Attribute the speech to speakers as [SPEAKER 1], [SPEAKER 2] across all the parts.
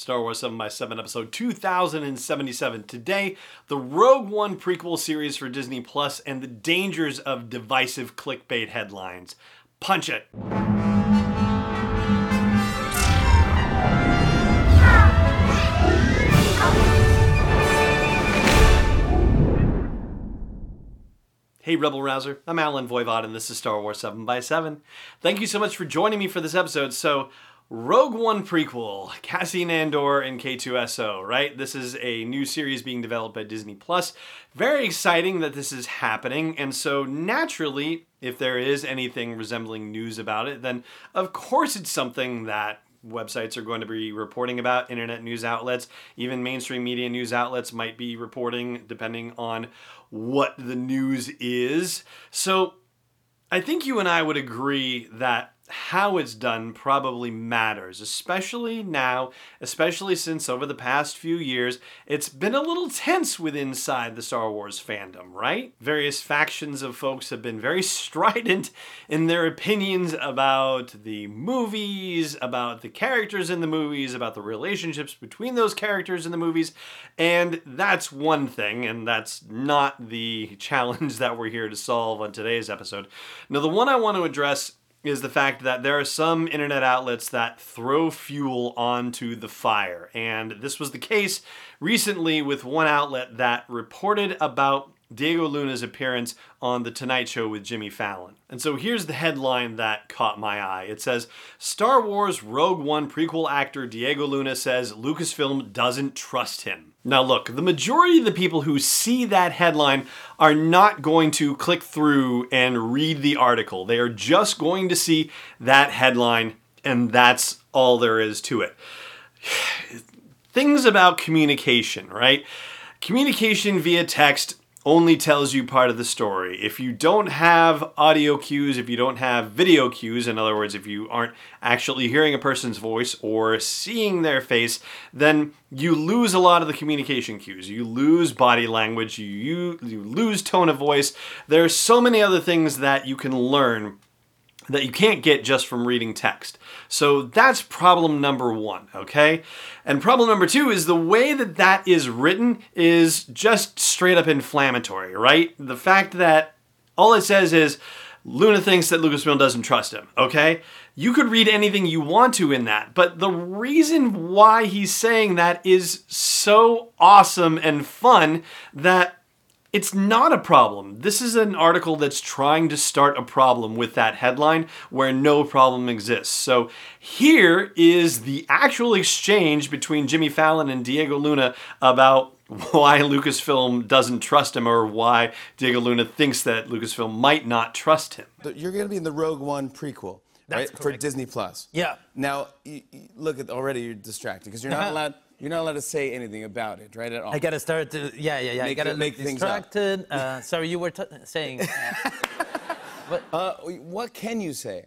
[SPEAKER 1] Star Wars 7 by 7 episode 2077. Today, the Rogue One prequel series for Disney Plus and the dangers of divisive clickbait headlines. Punch it. Hey, Rebel Rouser. I'm Allen Voivod, and this is Star Wars 7 by 7 Thank you so much for joining me for this episode. So, Rogue One prequel, Cassian Andor and K2SO, right? This is a new series being developed by Disney Plus. Very exciting that this is happening, and so naturally, if there is anything resembling news about it, then of course it's something that websites are going to be reporting about, internet news outlets, even mainstream media news outlets might be reporting depending on what the news is. So I think you and I would agree that how it's done probably matters, especially now, especially since over the past few years, it's been a little tense with inside the Star Wars fandom, right? Various factions of folks have been very strident in their opinions about the movies, about the characters in the movies, about the relationships between those characters in the movies, and that's one thing, and that's not the challenge that we're here to solve on today's episode. Now, the one I want to address is the fact that there are some internet outlets that throw fuel onto the fire. And this was the case recently with one outlet that reported about Diego Luna's appearance on The Tonight Show with Jimmy Fallon. And so here's the headline that caught my eye. It says Star Wars Rogue One prequel actor Diego Luna says Lucasfilm doesn't trust him. Now, look, the majority of the people who see that headline are not going to click through and read the article. They are just going to see that headline, and that's all there is to it. Things about communication, right? Communication via text only tells you part of the story. If you don't have audio cues, if you don't have video cues, in other words, if you aren't actually hearing a person's voice or seeing their face, then you lose a lot of the communication cues. You lose body language, you, you, lose tone of voice. There are so many other things that you can learn that you can't get just from reading text. So that's problem number one, okay? And problem number two is the way that that is written is just straight up inflammatory, right? The fact that all it says is Luna thinks that Lucasfilm doesn't trust him, okay? You could read anything you want to in that, but the reason why he's saying that is so awesome and fun that it's not a problem. This is an article that's trying to start a problem with that headline where no problem exists. So here is the actual exchange between Jimmy Fallon and Diego Luna about why Lucasfilm doesn't trust him or why Diego Luna thinks that Lucasfilm might not trust him.
[SPEAKER 2] You're going to be in the Rogue One prequel.
[SPEAKER 3] That's
[SPEAKER 2] right? For. Disney Plus.
[SPEAKER 3] Yeah.
[SPEAKER 2] Now, you, you- look at already you're distracted because you're not allowed. You're not allowed to say anything about it, right? At all.
[SPEAKER 3] I gotta start to yeah yeah yeah. I
[SPEAKER 2] Make
[SPEAKER 3] gotta
[SPEAKER 2] make
[SPEAKER 3] look
[SPEAKER 2] things up.
[SPEAKER 3] distracted. Uh, sorry, you were t- saying
[SPEAKER 2] Uh, what can you say?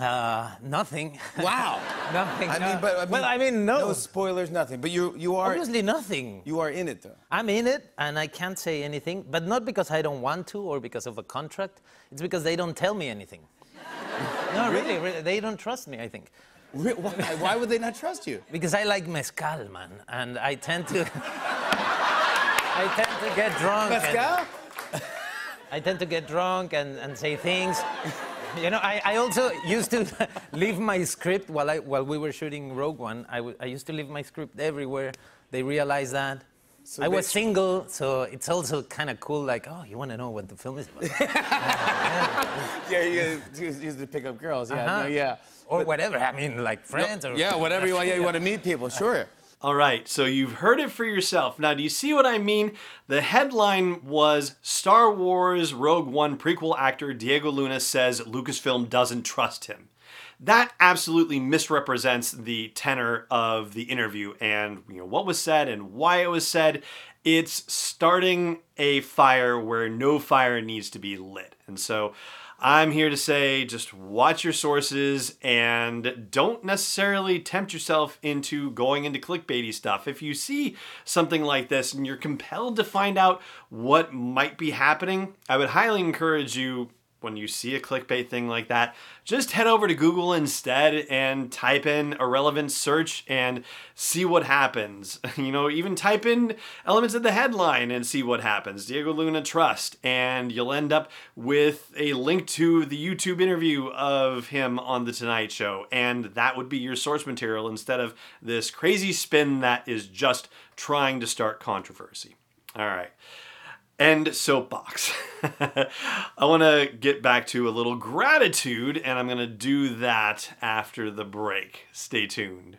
[SPEAKER 3] uh, nothing.
[SPEAKER 2] Wow.
[SPEAKER 3] nothing.
[SPEAKER 2] I
[SPEAKER 3] no.
[SPEAKER 2] mean, but I mean,
[SPEAKER 3] well, I mean no.
[SPEAKER 2] no spoilers, nothing. But you, you are,
[SPEAKER 3] Obviously nothing.
[SPEAKER 2] you are in it though.
[SPEAKER 3] I'm in it and I can't say anything, but not because I don't want to or because of a contract. It's because they don't tell me anything. no, really, really, they don't trust me. I think
[SPEAKER 2] Why, why would they not trust you?
[SPEAKER 3] because I like mezcal, man, and I tend to. I tend to get drunk.
[SPEAKER 2] Mezcal?
[SPEAKER 3] I tend to get drunk and, and say things. You know, I, I also used to leave my script while, I, while we were shooting Rogue One. I, w- I used to leave my script everywhere. They realized that.
[SPEAKER 2] So
[SPEAKER 3] I was single, so it's also kind of cool, like, oh, you want to know what the film is about?
[SPEAKER 2] Yeah, you used to pick up girls. Yeah,
[SPEAKER 3] Uh-huh.
[SPEAKER 2] no, yeah.
[SPEAKER 3] or whatever. I mean, like friends or.
[SPEAKER 2] Yeah, whatever you want. Yeah, you want to meet people, sure.
[SPEAKER 1] All right, so you've heard it for yourself. Now, do you see what I mean? The headline was Star Wars Rogue One prequel actor Diego Luna says Lucasfilm doesn't trust him. That absolutely misrepresents the tenor of the interview and you know what was said and why it was said. It's starting a fire where no fire needs to be lit. And so I'm here to say just watch your sources and don't necessarily tempt yourself into going into clickbaity stuff. If you see something like this and you're compelled to find out what might be happening, I would highly encourage you when you see a clickbait thing like that, just head over to Google instead and type in a relevant search and see what happens. You know, even type in elements of the headline and see what happens. Diego Luna Trust, and you'll end up with a link to the YouTube interview of him on The Tonight Show. And that would be your source material instead of this crazy spin that is just trying to start controversy. All right. And soapbox. I want to get back to a little gratitude, and I'm going to do that after the break. Stay tuned.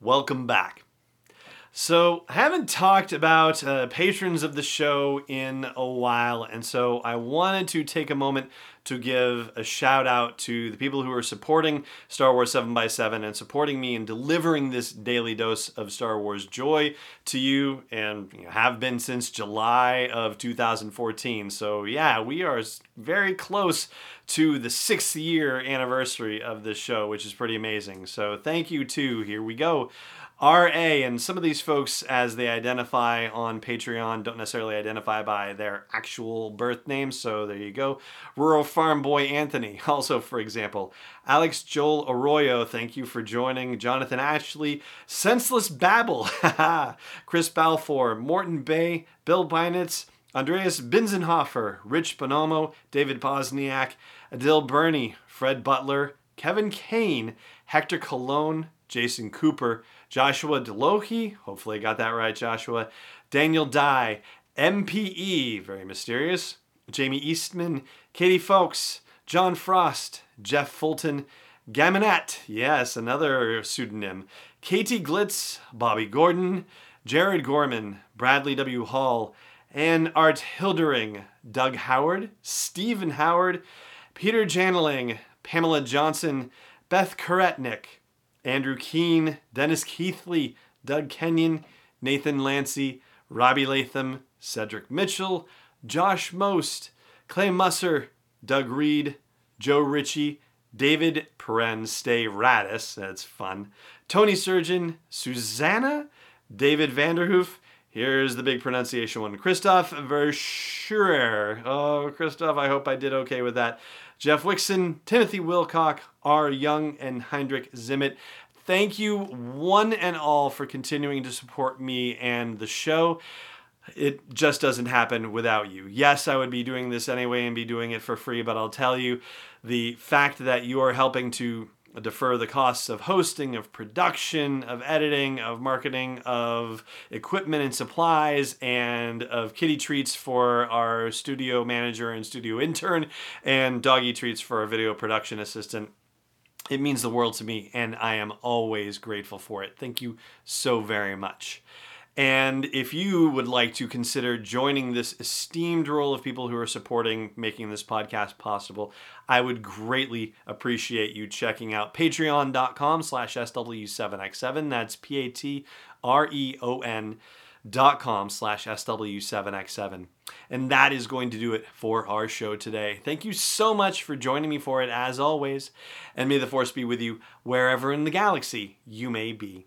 [SPEAKER 1] Welcome back. So, haven't talked about uh, patrons of the show in a while, and so I wanted to take a moment to give a shout out to the people who are supporting Star Wars 7x7 and supporting me in delivering this daily dose of Star Wars joy to you, and you know, have been since July of 2014. So, yeah, we are very close to the sixth year anniversary of this show, which is pretty amazing. So, thank you to, here we go. RA, and some of these folks, as they identify on Patreon, don't necessarily identify by their actual birth name. So there you go. Rural Farm Boy Anthony, also, for example. Alex Joel Arroyo, thank you for joining. Jonathan Ashley, Senseless Babble, Chris Balfour, Morton Bay, Bill Beinitz, Andreas Binzenhofer, Rich Bonomo, David Bosniak, Adil Burney, Fred Butler, Kevin Kane, Hector Cologne, Jason Cooper, Joshua Delohi, hopefully I got that right, Joshua, Daniel Dye, MPE, very mysterious, Jamie Eastman, Katie Folks, John Frost, Jeff Fulton, Gaminette, yes, another pseudonym, Katie Glitz, Bobby Gordon, Jared Gorman, Bradley W. Hall, and Art Hildering, Doug Howard, Stephen Howard, Peter Janeling, Pamela Johnson, Beth Karetnik, Andrew Keene, Dennis Keithley, Doug Kenyon, Nathan Lancy, Robbie Latham, Cedric Mitchell, Josh Most, Clay Musser, Doug Reed, Joe Ritchie, David Peren Stay Radis, that's fun, Tony Surgeon, Susanna, David Vanderhoof, here's the big pronunciation one, Christoph Verschurer. Oh, Christoph, I hope I did okay with that. Jeff Wixon, Timothy Wilcock, R. Young, and Heinrich Zimmet. Thank you, one and all, for continuing to support me and the show. It just doesn't happen without you. Yes, I would be doing this anyway and be doing it for free, but I'll tell you the fact that you are helping to defer the costs of hosting, of production, of editing, of marketing, of equipment and supplies, and of kitty treats for our studio manager and studio intern, and doggy treats for our video production assistant. It means the world to me, and I am always grateful for it. Thank you so very much. And if you would like to consider joining this esteemed roll of people who are supporting making this podcast possible, I would greatly appreciate you checking out patreon.com slash SW7X7. That's P-A-T-R-E-O-N dot com slash SW7X7. And that is going to do it for our show today. Thank you so much for joining me for it as always. And may the force be with you wherever in the galaxy you may be.